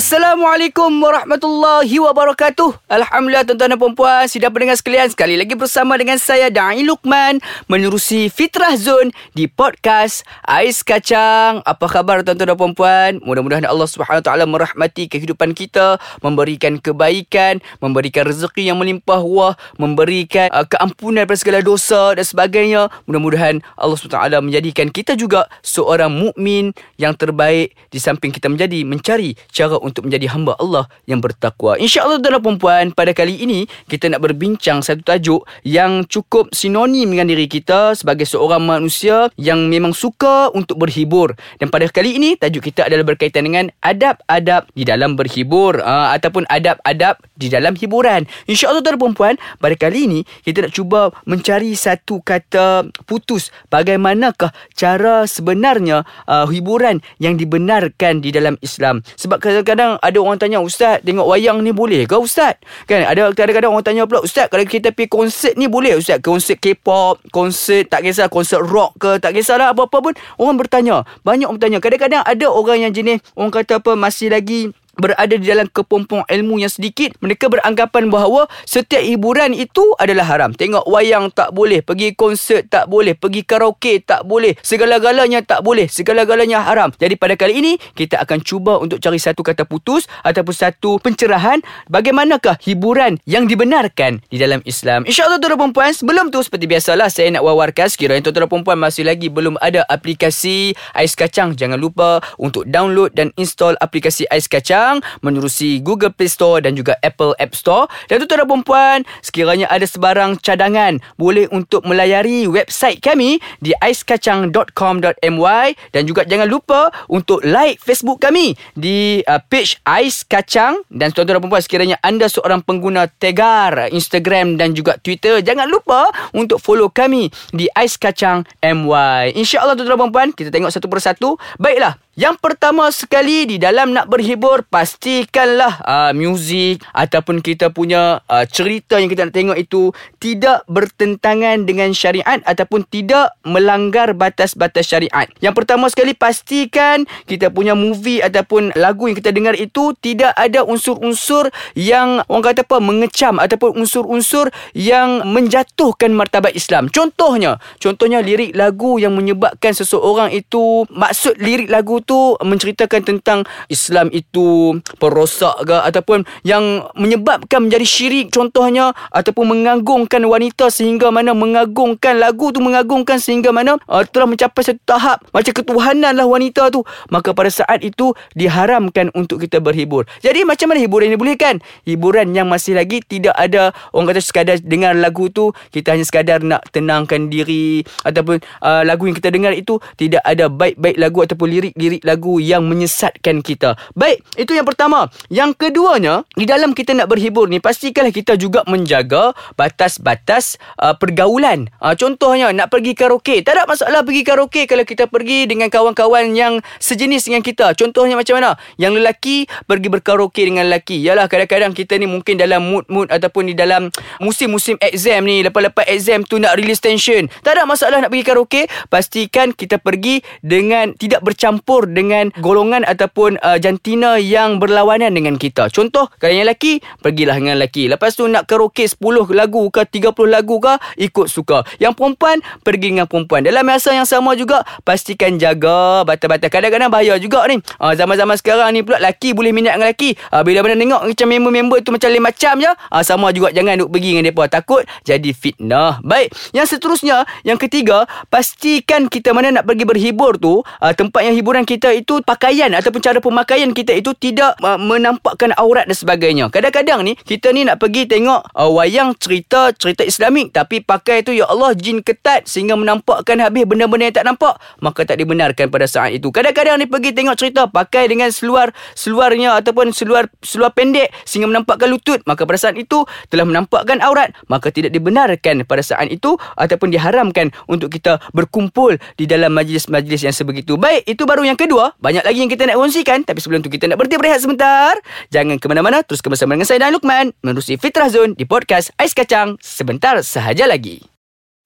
Assalamualaikum warahmatullahi wabarakatuh. Alhamdulillah tuan-tuan dan puan-puan, sidang pendengar sekalian, sekali lagi bersama dengan saya Dai Lukman menerusi Fitrah Zone di podcast Ais Kacang. Apa khabar tuan-tuan dan puan-puan? Mudah-mudahan Allah Subhanahu taala merahmati kehidupan kita, memberikan kebaikan, memberikan rezeki yang melimpah ruah, memberikan uh, keampunan daripada segala dosa dan sebagainya. Mudah-mudahan Allah Subhanahu taala menjadikan kita juga seorang mukmin yang terbaik di samping kita menjadi mencari cara untuk menjadi hamba Allah yang bertakwa. InsyaAllah tuan-tuan dan puan pada kali ini kita nak berbincang satu tajuk yang cukup sinonim dengan diri kita sebagai seorang manusia yang memang suka untuk berhibur. Dan pada kali ini tajuk kita adalah berkaitan dengan adab-adab di dalam berhibur uh, ataupun adab-adab di dalam hiburan. InsyaAllah tuan-tuan dan pada kali ini kita nak cuba mencari satu kata putus. Bagaimanakah cara sebenarnya uh, hiburan yang dibenarkan di dalam Islam. Sebab kadang kadang-kadang ada orang tanya Ustaz tengok wayang ni boleh ke Ustaz? Kan? Ada kadang-kadang orang tanya pula Ustaz kalau kita pergi konsert ni boleh Ustaz? Konsert K-pop konsert tak kisah konsert rock ke tak kisahlah apa-apa pun. Orang bertanya. Banyak orang bertanya. Kadang-kadang ada orang yang jenis orang kata apa masih lagi berada di dalam kepompong ilmu yang sedikit mereka beranggapan bahawa setiap hiburan itu adalah haram. Tengok wayang tak boleh pergi konsert tak boleh pergi karaoke tak boleh segala-galanya tak boleh segala-galanya haram. Jadi pada kali ini kita akan cuba untuk cari satu kata putus ataupun satu pencerahan bagaimanakah hiburan yang dibenarkan di dalam Islam. Insyaallah tuan-tuan dan puan sebelum tu seperti biasalah saya nak wawarkan sekiranya tuan-tuan dan puan masih lagi belum ada aplikasi Ais Kacang jangan lupa untuk download dan install aplikasi Ais Kacang sekarang menerusi Google Play Store dan juga Apple App Store. Dan tuan-tuan dan perempuan, sekiranya ada sebarang cadangan, boleh untuk melayari website kami di aiskacang.com.my dan juga jangan lupa untuk like Facebook kami di uh, page Ais Kacang dan tuan-tuan dan perempuan sekiranya anda seorang pengguna Tegar, Instagram dan juga Twitter, jangan lupa untuk follow kami di Ais Kacang MY. InsyaAllah tuan-tuan dan perempuan, kita tengok satu persatu. Baiklah, yang pertama sekali di dalam nak berhibur pastikanlah uh, muzik ataupun kita punya uh, cerita yang kita nak tengok itu tidak bertentangan dengan syariat ataupun tidak melanggar batas-batas syariat. Yang pertama sekali pastikan kita punya movie ataupun lagu yang kita dengar itu tidak ada unsur-unsur yang orang kata apa mengecam ataupun unsur-unsur yang menjatuhkan martabat Islam. Contohnya, contohnya lirik lagu yang menyebabkan seseorang itu maksud lirik lagu tu menceritakan tentang Islam itu perosak ke ataupun yang menyebabkan menjadi syirik contohnya ataupun mengagungkan wanita sehingga mana mengagungkan lagu tu mengagungkan sehingga mana uh, telah mencapai satu tahap macam ketuhanan lah wanita tu. Maka pada saat itu diharamkan untuk kita berhibur. Jadi macam mana hiburan ini boleh kan? Hiburan yang masih lagi tidak ada orang kata sekadar dengar lagu tu kita hanya sekadar nak tenangkan diri ataupun uh, lagu yang kita dengar itu tidak ada baik-baik lagu ataupun lirik-lirik lagu yang menyesatkan kita. Baik, itu yang pertama. Yang keduanya, di dalam kita nak berhibur ni, pastikanlah kita juga menjaga batas-batas uh, pergaulan. Uh, contohnya, nak pergi karaoke. Tak ada masalah pergi karaoke kalau kita pergi dengan kawan-kawan yang sejenis dengan kita. Contohnya macam mana? Yang lelaki pergi berkaraoke dengan lelaki. Yalah, kadang-kadang kita ni mungkin dalam mood-mood ataupun di dalam musim-musim exam ni, lepas-lepas exam tu nak release tension. Tak ada masalah nak pergi karaoke. Pastikan kita pergi dengan tidak bercampur dengan golongan ataupun uh, jantina yang berlawanan dengan kita. Contoh, kalau yang lelaki, pergilah dengan lelaki. Lepas tu nak karaoke 10 lagu ke 30 lagu ke, ikut suka. Yang perempuan, pergi dengan perempuan. Dalam masa yang sama juga, pastikan jaga batas-batas. Kadang-kadang bahaya juga ni. Uh, zaman-zaman sekarang ni pula, lelaki boleh minat dengan lelaki. Uh, bila mana tengok macam member-member tu macam lain macam je, uh, sama juga jangan duk pergi dengan mereka. Takut jadi fitnah. Baik, yang seterusnya, yang ketiga, pastikan kita mana nak pergi berhibur tu, uh, tempat yang hiburan kita itu pakaian ataupun cara pemakaian kita itu tidak uh, menampakkan aurat dan sebagainya. Kadang-kadang ni kita ni nak pergi tengok uh, wayang cerita cerita Islamik tapi pakai tu ya Allah jin ketat sehingga menampakkan habis benda-benda yang tak nampak maka tak dibenarkan pada saat itu. Kadang-kadang ni pergi tengok cerita pakai dengan seluar seluarnya ataupun seluar seluar pendek sehingga menampakkan lutut maka pada saat itu telah menampakkan aurat maka tidak dibenarkan pada saat itu ataupun diharamkan untuk kita berkumpul di dalam majlis-majlis yang sebegitu. Baik, itu baru yang kedua banyak lagi yang kita nak kongsikan. Tapi sebelum tu kita nak berhenti berehat sebentar. Jangan ke mana-mana. Terus bersama dengan saya dan Lukman. Menerusi Fitrah Zone di podcast Ais Kacang. Sebentar sahaja lagi.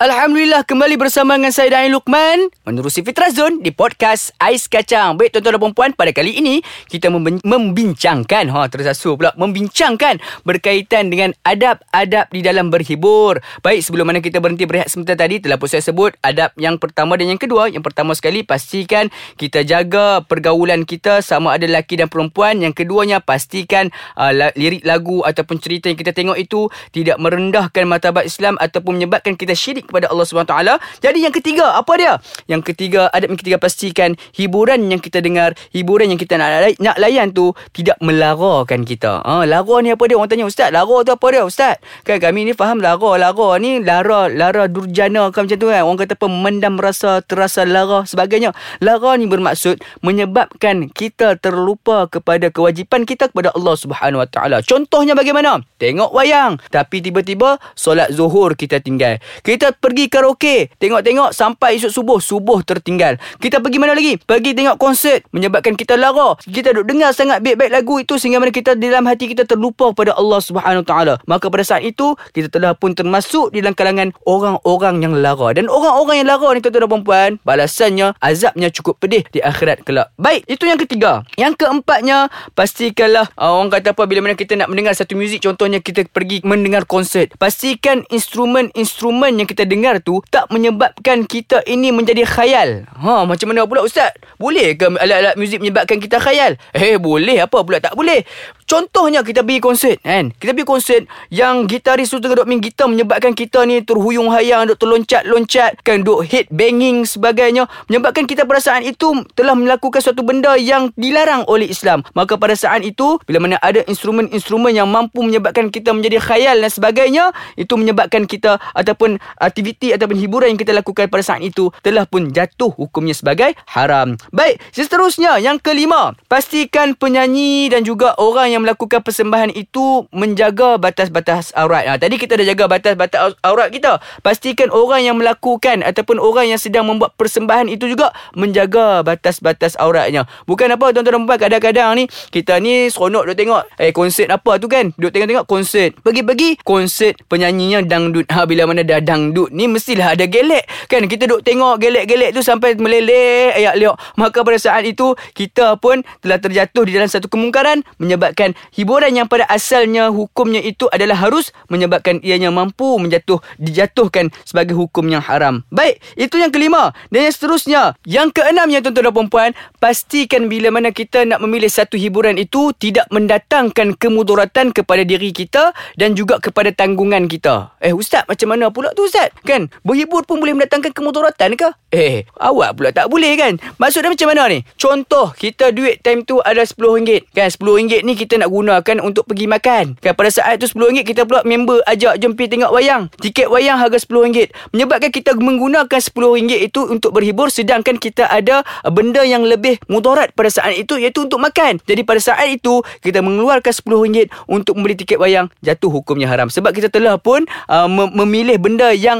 Alhamdulillah kembali bersama dengan saya Daniel Lukman. Menerusi Fitrah Zone di podcast Ais Kacang. Baik tuan-tuan dan perempuan pada kali ini Kita memben- membincangkan ha, Tersasu pula Membincangkan Berkaitan dengan adab-adab di dalam berhibur. Baik sebelum mana kita berhenti berehat sebentar tadi Telah pun saya sebut Adab yang pertama dan yang kedua. Yang pertama sekali pastikan Kita jaga pergaulan kita Sama ada lelaki dan perempuan. Yang keduanya pastikan uh, Lirik lagu ataupun cerita yang kita tengok itu Tidak merendahkan martabat Islam Ataupun menyebabkan kita syirik kepada Allah SWT Jadi yang ketiga Apa dia? Yang ketiga Adab yang ketiga pastikan Hiburan yang kita dengar Hiburan yang kita nak, nak layan tu Tidak melarakan kita ha, Lara ni apa dia? Orang tanya Ustaz Lara tu apa dia Ustaz? Kan kami ni faham lara Lara ni Lara Lara durjana kan macam tu kan Orang kata apa Mendam rasa Terasa lara Sebagainya Lara ni bermaksud Menyebabkan kita terlupa Kepada kewajipan kita Kepada Allah Subhanahu Wa Taala. Contohnya bagaimana? Tengok wayang Tapi tiba-tiba Solat zuhur kita tinggal Kita pergi karaoke. Tengok-tengok sampai esok subuh Subuh tertinggal. Kita pergi mana lagi? Pergi tengok konsert. Menyebabkan kita lara. Kita duduk dengar sangat baik-baik lagu itu Sehingga mana kita dalam hati kita terlupa pada Allah Subhanahu Taala. Maka pada saat itu Kita telah pun termasuk di dalam kalangan Orang-orang yang lara. Dan orang-orang yang lara ni tuan-tuan dan perempuan Balasannya Azabnya cukup pedih Di akhirat kelak. Baik Itu yang ketiga. Yang keempatnya Pastikanlah uh, Orang kata apa Bila mana kita nak mendengar satu muzik Contohnya kita pergi mendengar konsert. Pastikan instrumen-instrumen yang kita dengar tu tak menyebabkan kita ini menjadi khayal. Ha, macam mana pula ustaz? Boleh ke alat-alat muzik menyebabkan kita khayal? Eh, boleh apa pula tak boleh? Contohnya kita pergi konsert kan. Kita pergi konsert yang gitaris tu tengah duk main gitar menyebabkan kita ni terhuyung hayang duk terloncat-loncat kan duk head banging sebagainya menyebabkan kita pada saat itu telah melakukan suatu benda yang dilarang oleh Islam. Maka pada saat itu bila mana ada instrumen-instrumen yang mampu menyebabkan kita menjadi khayal dan sebagainya itu menyebabkan kita ataupun aktiviti ataupun hiburan yang kita lakukan pada saat itu telah pun jatuh hukumnya sebagai haram. Baik, seterusnya yang kelima, pastikan penyanyi dan juga orang yang melakukan persembahan itu menjaga batas-batas aurat. Ha, tadi kita dah jaga batas-batas aurat kita. Pastikan orang yang melakukan ataupun orang yang sedang membuat persembahan itu juga menjaga batas-batas auratnya. Bukan apa tuan-tuan dan puan kadang-kadang ni kita ni seronok duk tengok eh konsert apa tu kan? Duk tengok-tengok konsert. Pergi-pergi konsert penyanyinya dangdut. Ha bila mana dah dangdut ni mestilah ada gelek. Kan kita duk tengok gelek-gelek tu sampai meleleh ayak liok. Maka pada saat itu kita pun telah terjatuh di dalam satu kemungkaran menyebabkan hiburan yang pada asalnya hukumnya itu adalah harus menyebabkan ianya mampu menjatuh dijatuhkan sebagai hukum yang haram. Baik, itu yang kelima. Dan yang seterusnya, yang keenam yang tuan-tuan dan puan pastikan bila mana kita nak memilih satu hiburan itu tidak mendatangkan kemudaratan kepada diri kita dan juga kepada tanggungan kita. Eh ustaz, macam mana pula tu ustaz? Kan, berhibur pun boleh mendatangkan kemudaratan ke? Eh, awak pula tak boleh kan? Maksudnya macam mana ni? Contoh, kita duit time tu ada RM10. Kan, RM10 ni kita nak gunakan untuk pergi makan. Kan pada saat tu RM10 kita pula member ajak jom pergi tengok wayang. Tiket wayang harga RM10. Menyebabkan kita menggunakan RM10 itu untuk berhibur sedangkan kita ada benda yang lebih mudarat pada saat itu iaitu untuk makan. Jadi pada saat itu kita mengeluarkan RM10 untuk membeli tiket wayang jatuh hukumnya haram. Sebab kita telah pun uh, memilih benda yang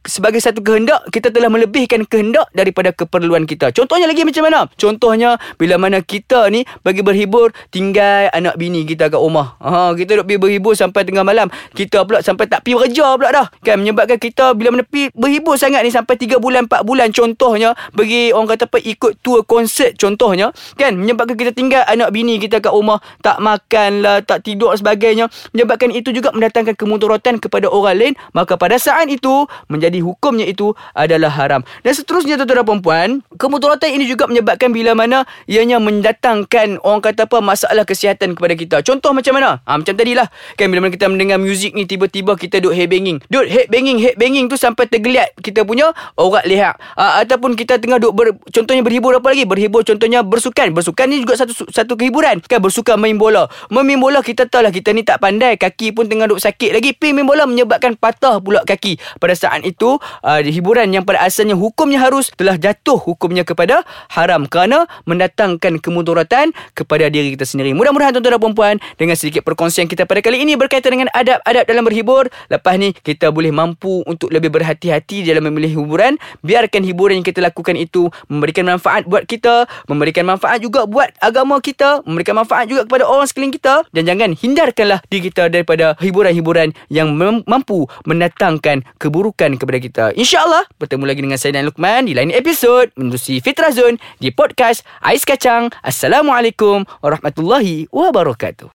sebagai satu kehendak kita telah melebihkan kehendak daripada keperluan kita. Contohnya lagi macam mana? Contohnya bila mana kita ni bagi berhibur tinggal anak bini kita kat rumah. Ha, kita duk pergi berhibur sampai tengah malam. Kita pula sampai tak pergi kerja pula dah. Kan menyebabkan kita bila mana pergi berhibur sangat ni sampai 3 bulan 4 bulan contohnya pergi orang kata apa ikut tour konsert contohnya kan menyebabkan kita tinggal anak bini kita kat rumah tak makan lah tak tidur sebagainya menyebabkan itu juga mendatangkan kemudaratan kepada orang lain maka pada saat itu menjadi hukumnya itu adalah haram dan seterusnya tuan-tuan dan puan kemudaratan ini juga menyebabkan bila mana ianya mendatangkan orang kata apa masalah kesihatan kepada kita. Contoh macam mana? Ha, macam tadilah. Kan bila kita mendengar muzik ni tiba-tiba kita duk headbanging. Duk headbanging, headbanging tu sampai tergeliat kita punya orang leher. Ha, ataupun kita tengah duk ber, contohnya berhibur apa lagi? Berhibur contohnya bersukan. Bersukan ni juga satu satu kehiburan. Kan bersukan main bola. Main bola kita tahu lah kita ni tak pandai. Kaki pun tengah duk sakit lagi. Pergi main bola menyebabkan patah pula kaki. Pada saat itu uh, hiburan yang pada asalnya hukumnya harus telah jatuh hukumnya kepada haram kerana mendatangkan kemudaratan kepada diri kita sendiri. Mudah-mudahan tuan-tuan dan puan dengan sedikit perkongsian kita pada kali ini berkaitan dengan adab-adab dalam berhibur. Lepas ni kita boleh mampu untuk lebih berhati-hati dalam memilih hiburan. Biarkan hiburan yang kita lakukan itu memberikan manfaat buat kita, memberikan manfaat juga buat agama kita, memberikan manfaat juga kepada orang sekeliling kita dan jangan hindarkanlah diri kita daripada hiburan-hiburan yang mampu mendatangkan keburukan kepada daripada kita. InsyaAllah bertemu lagi dengan saya dan Luqman di lain episod menerusi Fitrah Zone di podcast Ais Kacang. Assalamualaikum warahmatullahi wabarakatuh.